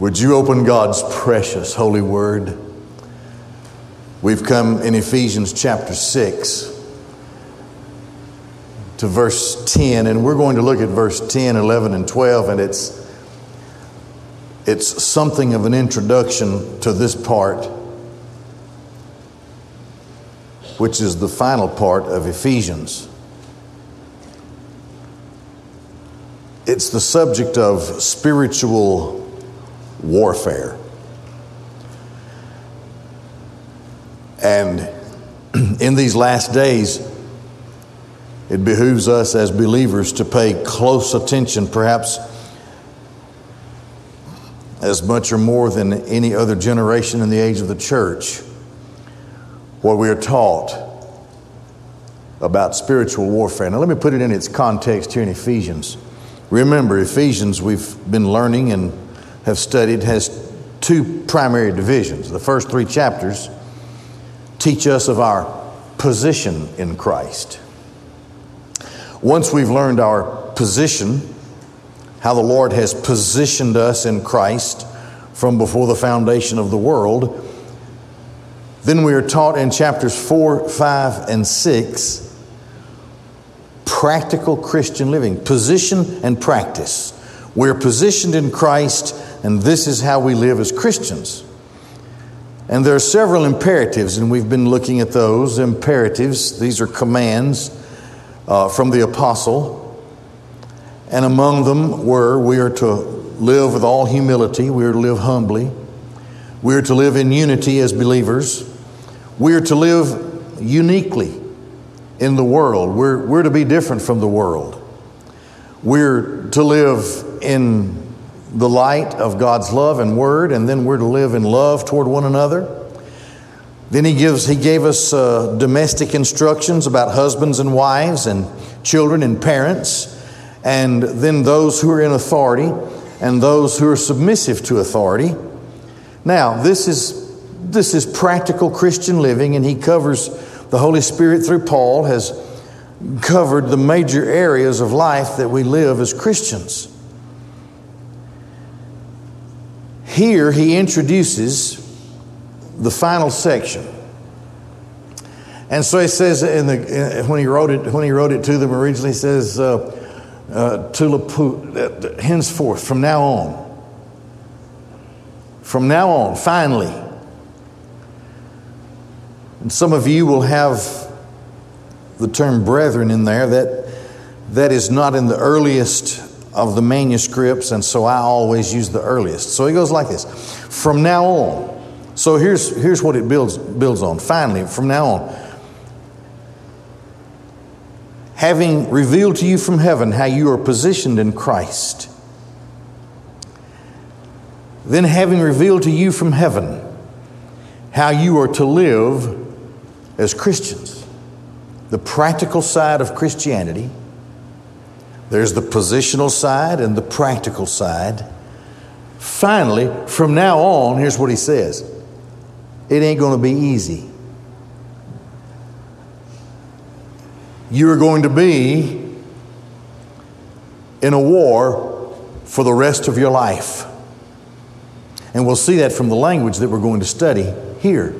Would you open God's precious holy word? We've come in Ephesians chapter 6 to verse 10, and we're going to look at verse 10, 11, and 12, and it's, it's something of an introduction to this part, which is the final part of Ephesians. It's the subject of spiritual warfare. And in these last days, it behooves us as believers to pay close attention, perhaps as much or more than any other generation in the age of the church, what we are taught about spiritual warfare. Now, let me put it in its context here in Ephesians. Remember, Ephesians, we've been learning and have studied, has two primary divisions. The first three chapters teach us of our position in Christ. Once we've learned our position, how the Lord has positioned us in Christ from before the foundation of the world, then we are taught in chapters 4, 5, and 6 practical Christian living, position and practice. We're positioned in Christ, and this is how we live as Christians. And there are several imperatives, and we've been looking at those imperatives. These are commands uh, from the apostle. And among them were we are to live with all humility, we are to live humbly, we are to live in unity as believers, we are to live uniquely in the world. We're, we're to be different from the world. We're to live in the light of God's love and word, and then we're to live in love toward one another. Then he gives he gave us uh, domestic instructions about husbands and wives and children and parents, and then those who are in authority and those who are submissive to authority. Now, this is this is practical Christian living, and he covers the Holy Spirit through Paul has covered the major areas of life that we live as Christians. Here he introduces the final section. And so he says in the when he wrote it when he wrote it to them originally he says uh, uh, to uh, henceforth from now on from now on finally and some of you will have the term brethren in there that that is not in the earliest of the manuscripts, and so I always use the earliest. So he goes like this From now on, so here's, here's what it builds, builds on. Finally, from now on, having revealed to you from heaven how you are positioned in Christ, then having revealed to you from heaven how you are to live as Christians. The practical side of Christianity, there's the positional side and the practical side. Finally, from now on, here's what he says it ain't going to be easy. You're going to be in a war for the rest of your life. And we'll see that from the language that we're going to study here.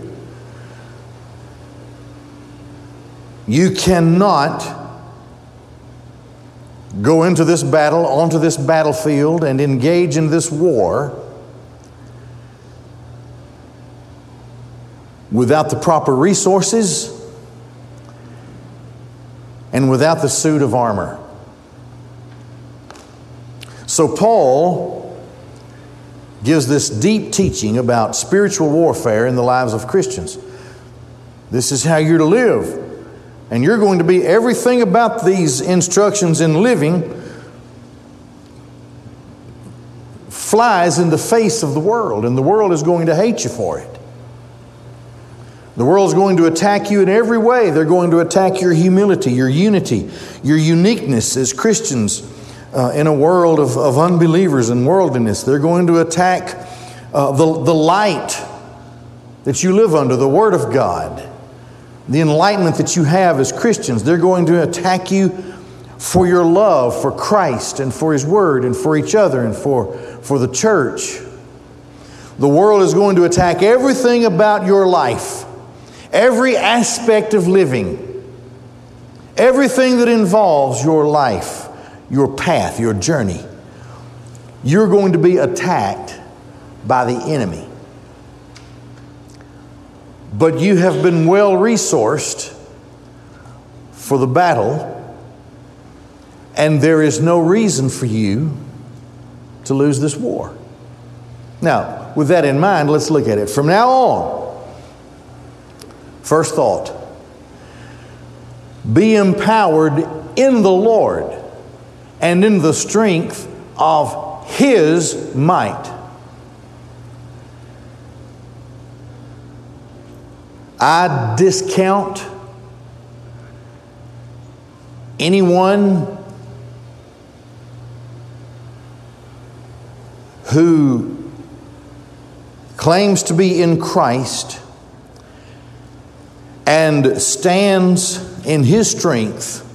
You cannot go into this battle, onto this battlefield, and engage in this war without the proper resources and without the suit of armor. So, Paul gives this deep teaching about spiritual warfare in the lives of Christians. This is how you're to live. And you're going to be everything about these instructions in living flies in the face of the world, and the world is going to hate you for it. The world is going to attack you in every way. They're going to attack your humility, your unity, your uniqueness as Christians uh, in a world of, of unbelievers and worldliness. They're going to attack uh, the, the light that you live under, the Word of God the enlightenment that you have as Christians. They're going to attack you for your love for Christ and for His Word and for each other and for, for the church. The world is going to attack everything about your life, every aspect of living, everything that involves your life, your path, your journey. You're going to be attacked by the enemy. But you have been well resourced for the battle, and there is no reason for you to lose this war. Now, with that in mind, let's look at it. From now on, first thought be empowered in the Lord and in the strength of His might. I discount anyone who claims to be in Christ and stands in his strength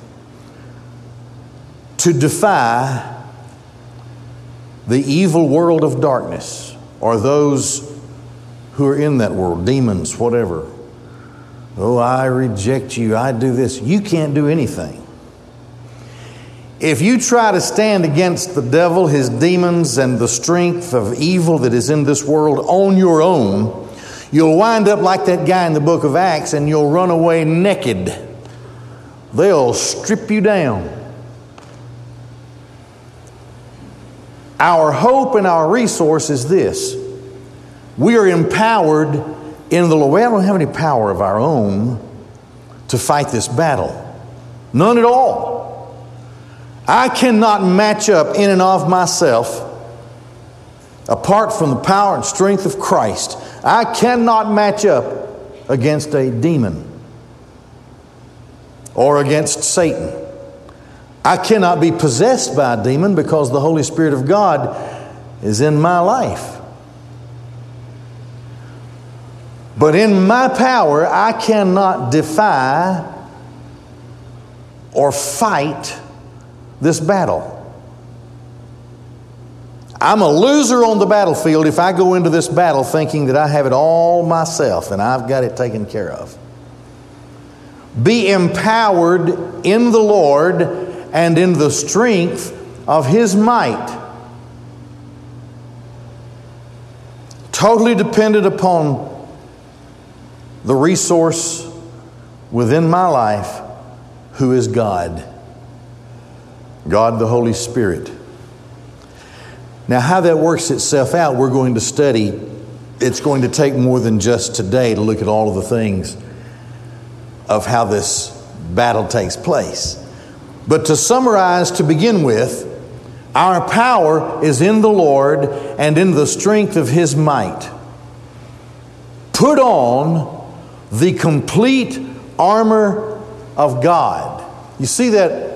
to defy the evil world of darkness or those who are in that world, demons, whatever. Oh, I reject you. I do this. You can't do anything. If you try to stand against the devil, his demons, and the strength of evil that is in this world on your own, you'll wind up like that guy in the book of Acts and you'll run away naked. They'll strip you down. Our hope and our resource is this we are empowered in the Lord. We don't have any power of our own to fight this battle, none at all. I cannot match up in and of myself, apart from the power and strength of Christ. I cannot match up against a demon or against Satan. I cannot be possessed by a demon because the Holy Spirit of God is in my life. But in my power, I cannot defy or fight this battle. I'm a loser on the battlefield if I go into this battle thinking that I have it all myself and I've got it taken care of. Be empowered in the Lord and in the strength of His might. Totally dependent upon the resource within my life who is God. God the Holy Spirit. Now, how that works itself out, we're going to study. It's going to take more than just today to look at all of the things of how this battle takes place. But to summarize, to begin with, our power is in the Lord and in the strength of His might. Put on the complete armor of God. You see that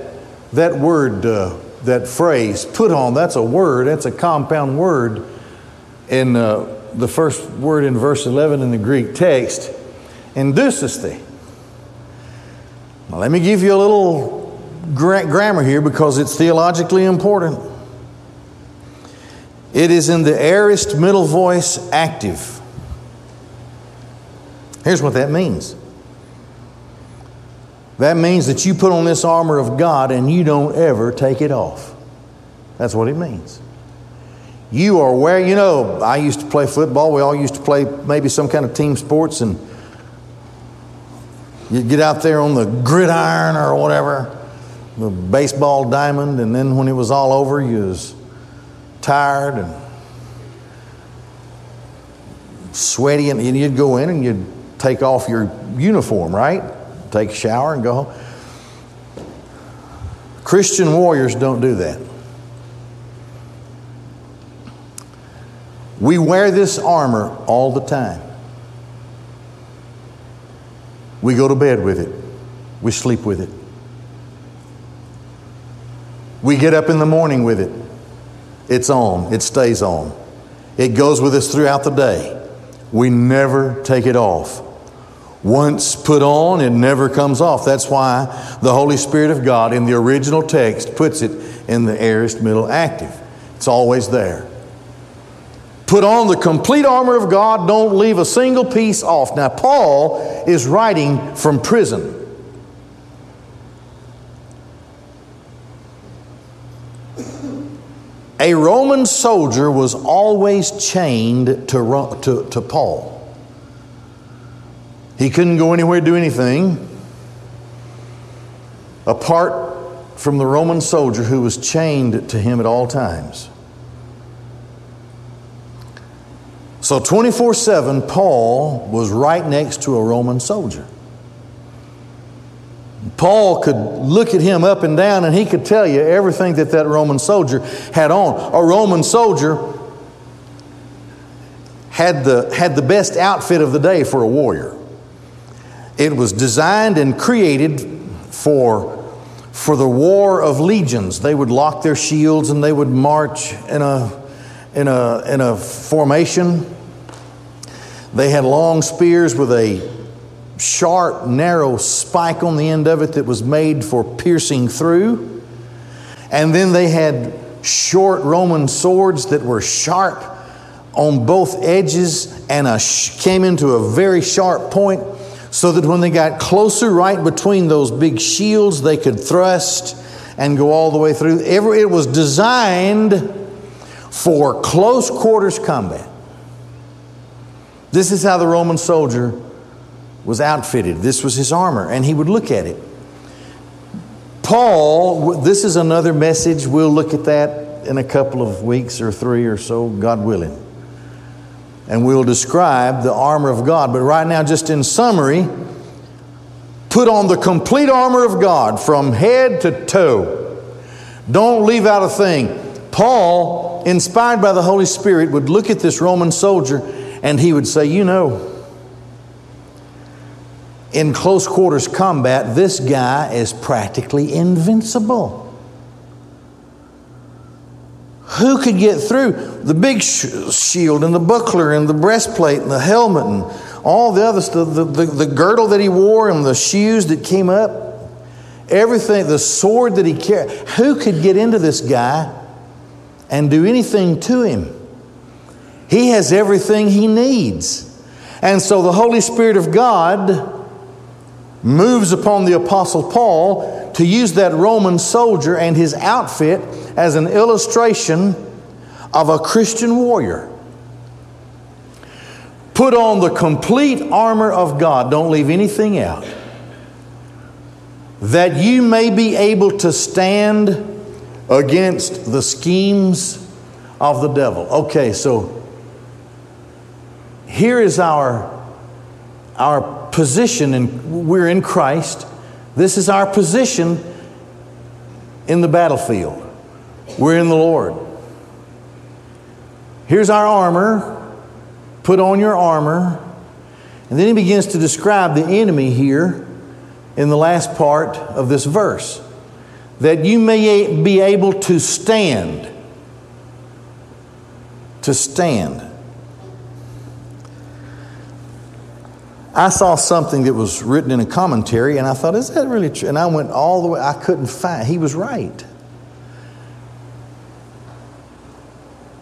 that word, uh, that phrase, put on, that's a word, that's a compound word in uh, the first word in verse 11 in the Greek text, endousiste. Now, let me give you a little gra- grammar here because it's theologically important. It is in the aorist middle voice active. Here's what that means that means that you put on this armor of God and you don't ever take it off. That's what it means. You are where, you know, I used to play football. We all used to play maybe some kind of team sports, and you'd get out there on the gridiron or whatever, the baseball diamond, and then when it was all over, you was tired and sweaty, and you'd go in and you'd take off your uniform, right? take a shower, and go home. Christian warriors don't do that. We wear this armor all the time. We go to bed with it, we sleep with it. We get up in the morning with it. It's on, it stays on. It goes with us throughout the day. We never take it off. Once put on, it never comes off. That's why the Holy Spirit of God in the original text puts it in the aorist middle active. It's always there. Put on the complete armor of God, don't leave a single piece off. Now, Paul is writing from prison. A Roman soldier was always chained to, to, to Paul. He couldn't go anywhere, to do anything apart from the Roman soldier who was chained to him at all times. So 24 7, Paul was right next to a Roman soldier. Paul could look at him up and down and he could tell you everything that that Roman soldier had on. A Roman soldier had the, had the best outfit of the day for a warrior. It was designed and created for, for the war of legions. They would lock their shields and they would march in a, in a, in a formation. They had long spears with a sharp, narrow spike on the end of it that was made for piercing through. And then they had short Roman swords that were sharp on both edges and a, came into a very sharp point so that when they got closer, right between those big shields, they could thrust and go all the way through. It was designed for close quarters combat. This is how the Roman soldier was outfitted. This was his armor, and he would look at it. Paul, this is another message. We'll look at that in a couple of weeks or three or so, God willing. And we'll describe the armor of God. But right now, just in summary, put on the complete armor of God from head to toe. Don't leave out a thing. Paul, inspired by the Holy Spirit, would look at this Roman soldier and he would say, You know, in close quarters combat, this guy is practically invincible. Who could get through the big shield and the buckler and the breastplate and the helmet and all the other stuff, the, the, the girdle that he wore and the shoes that came up, everything, the sword that he carried? Who could get into this guy and do anything to him? He has everything he needs. And so the Holy Spirit of God moves upon the Apostle Paul to use that Roman soldier and his outfit as an illustration of a Christian warrior. Put on the complete armor of God, don't leave anything out, that you may be able to stand against the schemes of the devil. Okay, so here is our, our position, and we're in Christ. This is our position in the battlefield. We're in the Lord. Here's our armor. Put on your armor. And then he begins to describe the enemy here in the last part of this verse that you may be able to stand. To stand. I saw something that was written in a commentary, and I thought, is that really true? And I went all the way, I couldn't find, he was right.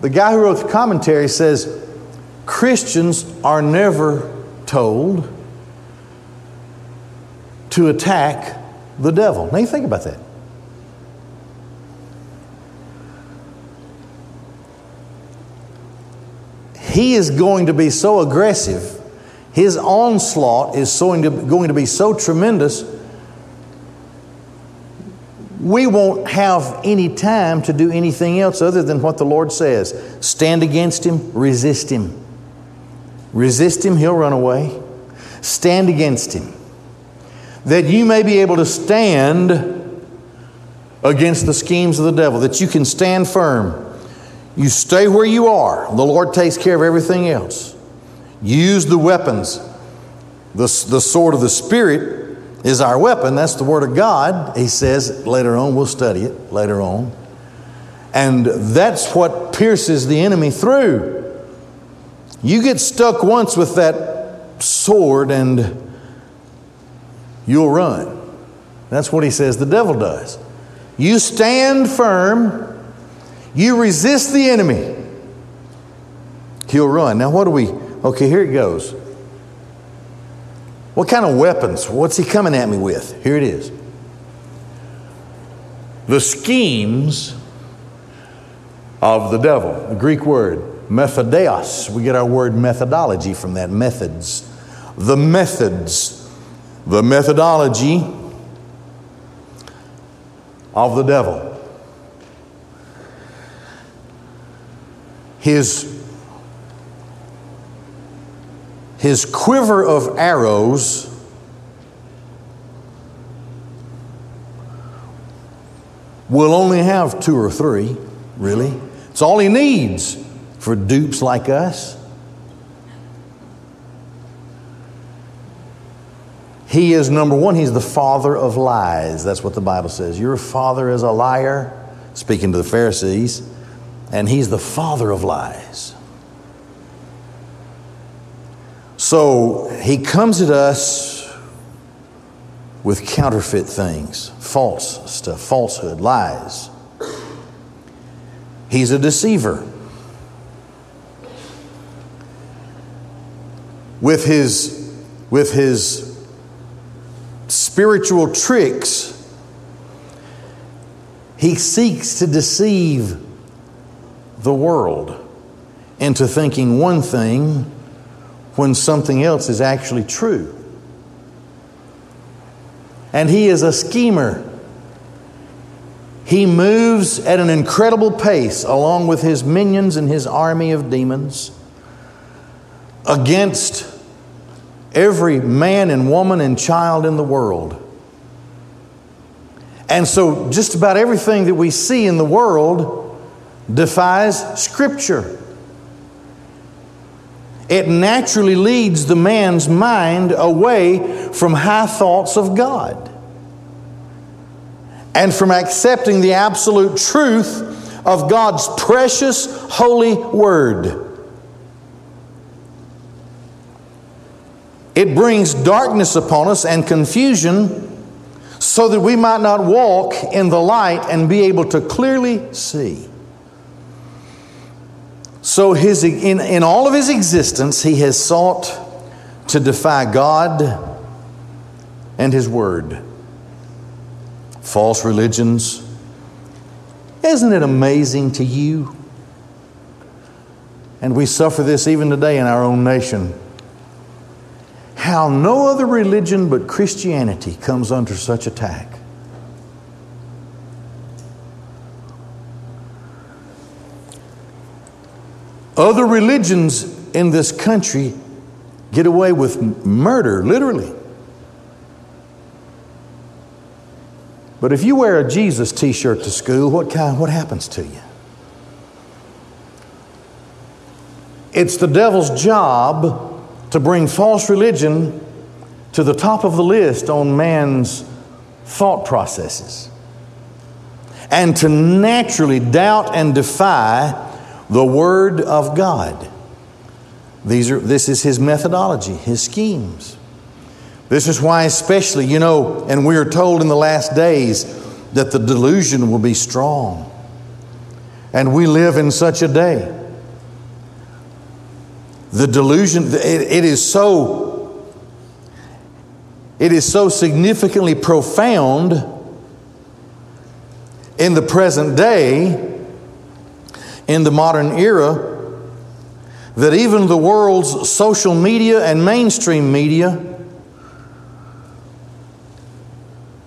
The guy who wrote the commentary says, Christians are never told to attack the devil. Now you think about that. He is going to be so aggressive his onslaught is going to, going to be so tremendous, we won't have any time to do anything else other than what the Lord says. Stand against him, resist him. Resist him, he'll run away. Stand against him. That you may be able to stand against the schemes of the devil, that you can stand firm. You stay where you are. The Lord takes care of everything else. Use the weapons. The, the sword of the Spirit is our weapon. That's the Word of God. He says later on, we'll study it later on. And that's what pierces the enemy through. You get stuck once with that sword and you'll run. That's what he says the devil does. You stand firm, you resist the enemy. he'll run. Now, what do we, okay, here it goes. What kind of weapons? What's he coming at me with? Here it is. The schemes of the devil, the Greek word, methodeos. We get our word methodology from that, methods. The methods, the methodology of the devil. His his quiver of arrows will only have two or three, really. It's all he needs for dupes like us. He is number one, he's the father of lies. That's what the Bible says. Your father is a liar, speaking to the Pharisees, and he's the father of lies. So he comes at us with counterfeit things, false stuff, falsehood, lies. He's a deceiver. With his, with his spiritual tricks, he seeks to deceive the world into thinking one thing when something else is actually true. And he is a schemer. He moves at an incredible pace along with his minions and his army of demons against every man and woman and child in the world. And so, just about everything that we see in the world defies Scripture it naturally leads the man's mind away from high thoughts of God and from accepting the absolute truth of God's precious, holy word. It brings darkness upon us and confusion so that we might not walk in the light and be able to clearly see. So, his, in, in all of his existence, he has sought to defy God and his word. False religions. Isn't it amazing to you? And we suffer this even today in our own nation. How no other religion but Christianity comes under such attack. Other religions in this country get away with murder, literally. But if you wear a Jesus t shirt to school, what, kind, what happens to you? It's the devil's job to bring false religion to the top of the list on man's thought processes and to naturally doubt and defy the Word of God. These are, this is his methodology, his schemes. This is why, especially, you know, and we are told in the last days that the delusion will be strong. And we live in such a day. The delusion, it, it is so, it is so significantly profound in the present day in the modern era that even the world's social media and mainstream media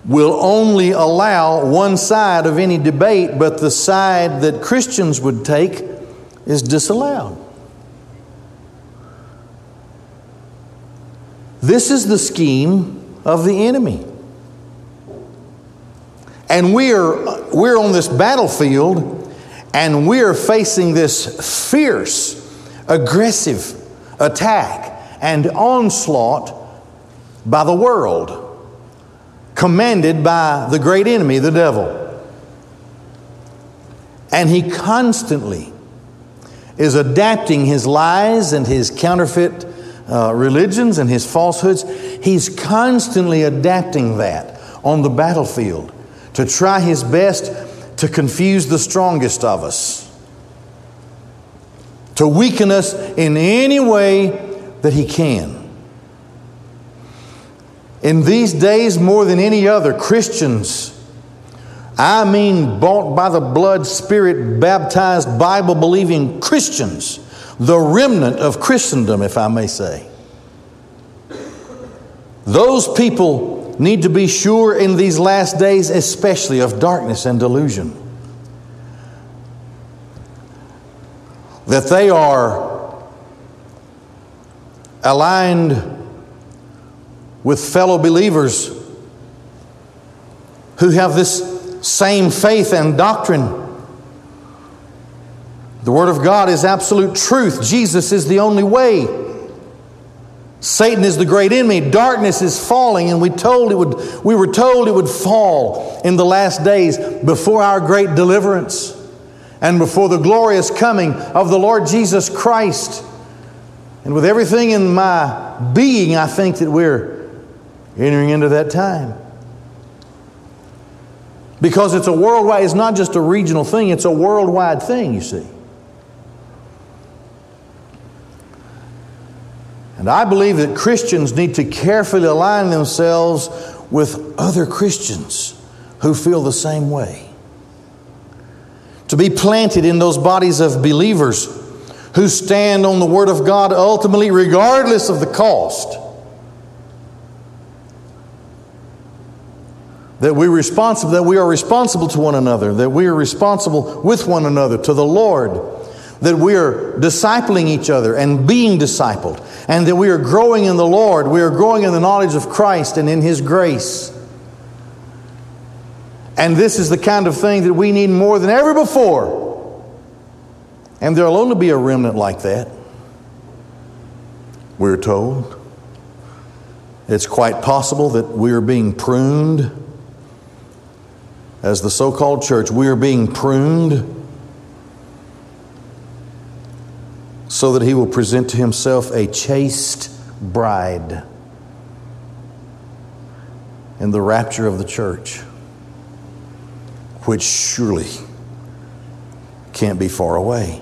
will only allow one side of any debate, but the side that Christians would take is disallowed. This is the scheme of the enemy. And we are, we're on this battlefield and we're facing this fierce, aggressive attack and onslaught by the world, commanded by the great enemy, the devil. And he constantly is adapting his lies and his counterfeit uh, religions and his falsehoods. He's constantly adapting that on the battlefield to try his best to confuse the strongest of us. to weaken us in any way that he can. In these days, more than any other, Christians, I mean bought by the blood, spirit baptized, Bible believing Christians, the remnant of Christendom, if I may say. Those people need to be sure in these last days, especially of darkness and delusion, that they are aligned with fellow believers who have this same faith and doctrine. The Word of God is absolute truth. Jesus is the only way. Satan is the great enemy. Darkness is falling, and we told it would, we were told it would fall in the last days before our great deliverance and before the glorious coming of the Lord Jesus Christ. And with everything in my being, I think that we're entering into that time. Because it's a worldwide, it's not just a regional thing, it's a worldwide thing, you see. And I believe that Christians need to carefully align themselves with other Christians who feel the same way. To be planted in those bodies of believers who stand on the Word of God ultimately, regardless of the cost. that we responsible that we are responsible to one another that we are responsible with one another to the lord that we are discipling each other and being discipled and that we are growing in the lord we are growing in the knowledge of christ and in his grace. And this is the kind of thing that we need more than ever before. And there'll only be a remnant like that we're told. It's quite possible that we are being pruned. As the so called church, we are being pruned so that he will present to himself a chaste bride in the rapture of the church, which surely can't be far away.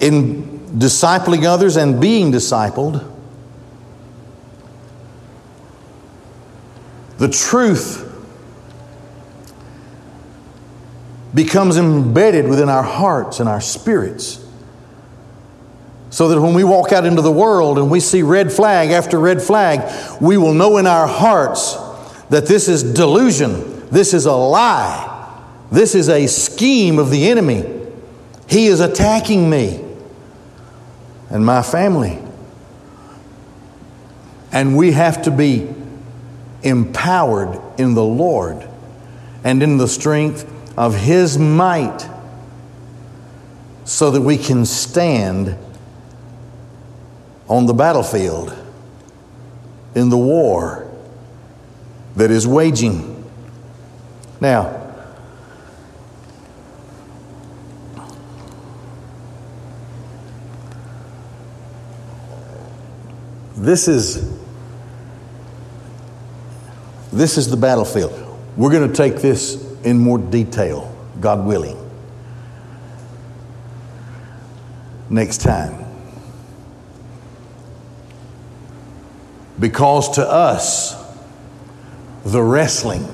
In discipling others and being discipled, the truth becomes embedded within our hearts and our spirits. So that when we walk out into the world and we see red flag after red flag, we will know in our hearts that this is delusion, this is a lie, this is a scheme of the enemy. He is attacking me and my family. And we have to be empowered in the Lord and in the strength of His might so that we can stand on the battlefield in the war that is waging. Now, this is this is the battlefield. We're going to take this in more detail, God willing, next time. Because to us, the wrestling,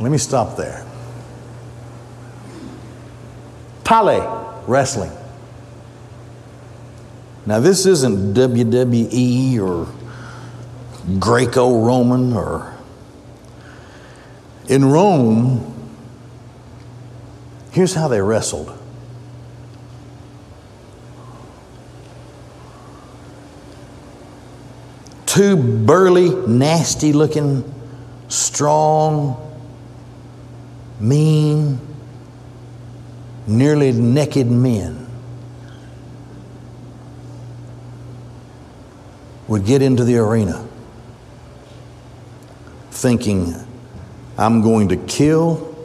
let me stop there. Pale wrestling. Now, this isn't WWE or Greco Roman or in Rome, here's how they wrestled. Two burly, nasty looking, strong, mean, nearly naked men would get into the arena thinking I'm going to kill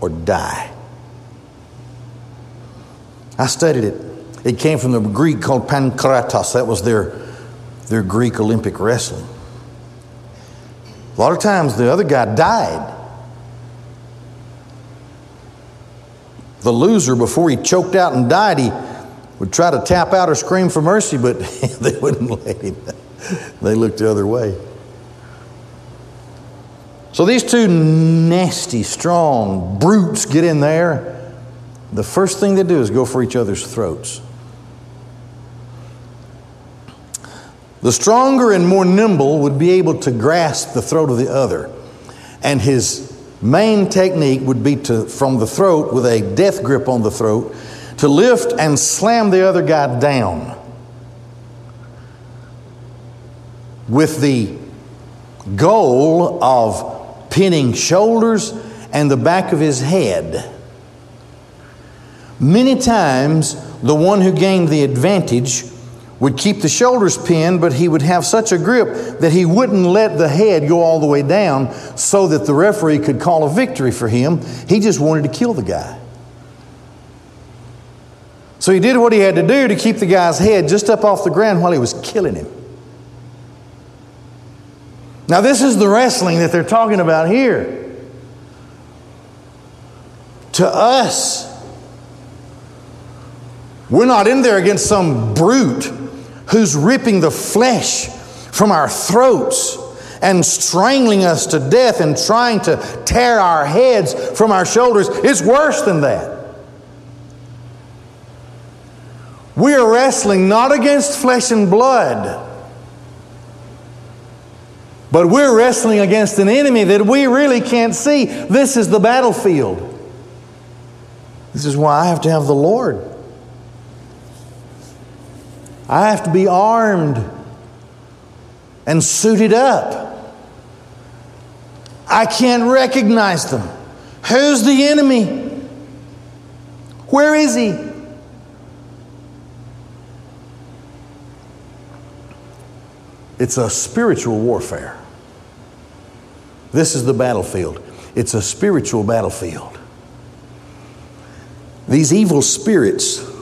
or die. I studied it. It came from the Greek called pankratos. That was their, their Greek Olympic wrestling. A lot of times the other guy died. the loser, before he choked out and died, he would try to tap out or scream for mercy, but they wouldn't let him. They looked the other way. So these two nasty, strong brutes get in there. The first thing they do is go for each other's throats. The stronger and more nimble would be able to grasp the throat of the other. And his main technique would be to, from the throat, with a death grip on the throat, to lift and slam the other guy down with the goal of pinning shoulders and the back of his head. Many times, the one who gained the advantage would keep the shoulders pinned, but he would have such a grip that he wouldn't let the head go all the way down so that the referee could call a victory for him. He just wanted to kill the guy. So he did what he had to do to keep the guy's head just up off the ground while he was killing him. Now, this is the wrestling that they're talking about here. To us, we're not in there against some brute who's ripping the flesh from our throats and strangling us to death and trying to tear our heads from our shoulders. It's worse than that. We are wrestling not against flesh and blood, but we're wrestling against an enemy that we really can't see. This is the battlefield. This is why I have to have the Lord. I have to be armed and suited up. I can't recognize them. Who's the enemy? Where is he? It's a spiritual warfare. This is the battlefield. It's a spiritual battlefield. These evil spirits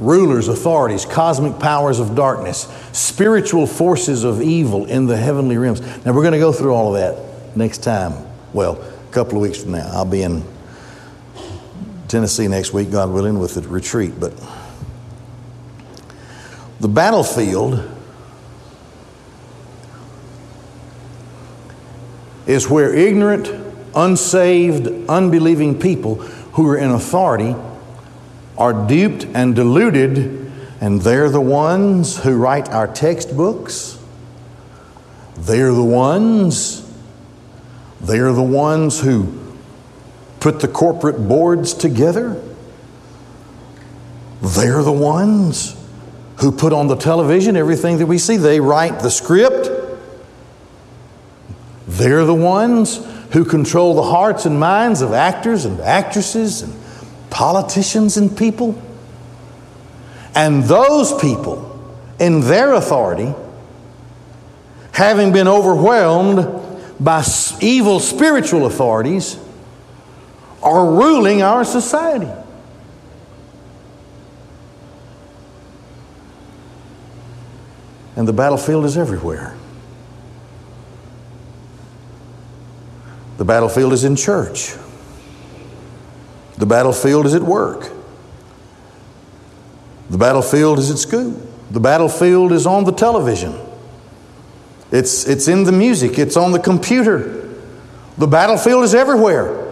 rulers, authorities, cosmic powers of darkness, spiritual forces of evil in the heavenly realms. Now, we're going to go through all of that next time. Well, a couple of weeks from now. I'll be in Tennessee next week, God willing, with the retreat. But the battlefield is where ignorant, unsaved, unbelieving people who are in authority are duped and deluded, and they're the ones who write our textbooks. They're the ones. They're the ones who put the corporate boards together. They're the ones who put on the television everything that we see. They write the script. They're the ones who control the hearts and minds of actors and actresses and politicians and people. And those people, in their authority, having been overwhelmed by evil spiritual authorities, are ruling our society. And the battlefield is everywhere. The battlefield is in church. The battlefield is at work. The battlefield is at school. The battlefield is on the television. It's, it's in the music. It's on the computer. The battlefield is everywhere.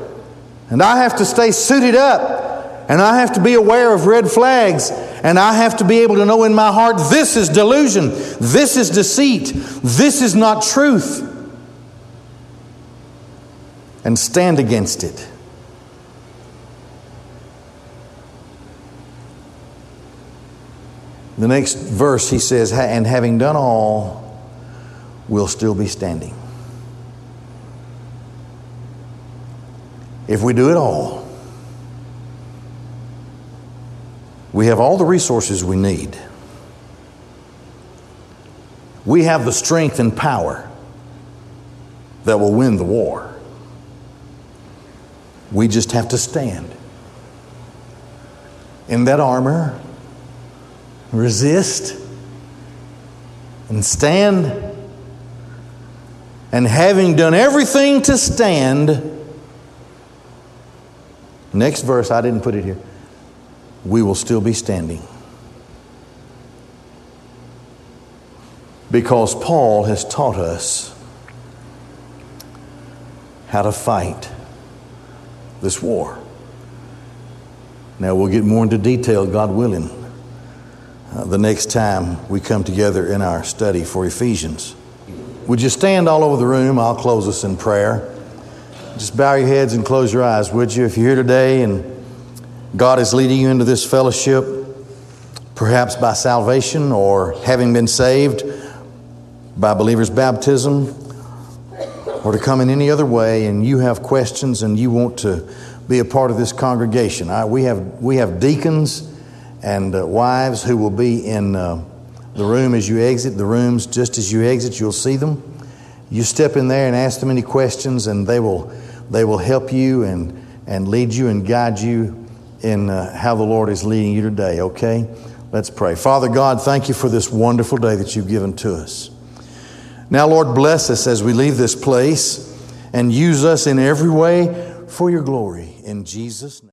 And I have to stay suited up. And I have to be aware of red flags. And I have to be able to know in my heart this is delusion. This is deceit. This is not truth. And stand against it. The next verse, he says, and having done all, we'll still be standing. If we do it all, we have all the resources we need. We have the strength and power that will win the war. We just have to stand in that armor resist and stand. And having done everything to stand, Next verse, I didn't put it here. We will still be standing. Because Paul has taught us how to fight this war. Now, we'll get more into detail, God willing, uh, the next time we come together in our study for Ephesians. Would you stand all over the room? I'll close us in prayer. Just bow your heads and close your eyes, would you? If you're here today and God is leading you into this fellowship, perhaps by salvation or having been saved by believer's baptism, or to come in any other way, and you have questions and you want to be a part of this congregation, I, we, have, we have deacons and uh, wives who will be in uh, the room as you exit. The rooms, just as you exit, you'll see them. You step in there and ask them any questions, and they will, they will help you and, and lead you and guide you in uh, how the Lord is leading you today, okay? Let's pray. Father God, thank you for this wonderful day that you've given to us. Now, Lord, bless us as we leave this place and use us in every way for your glory. In Jesus' name.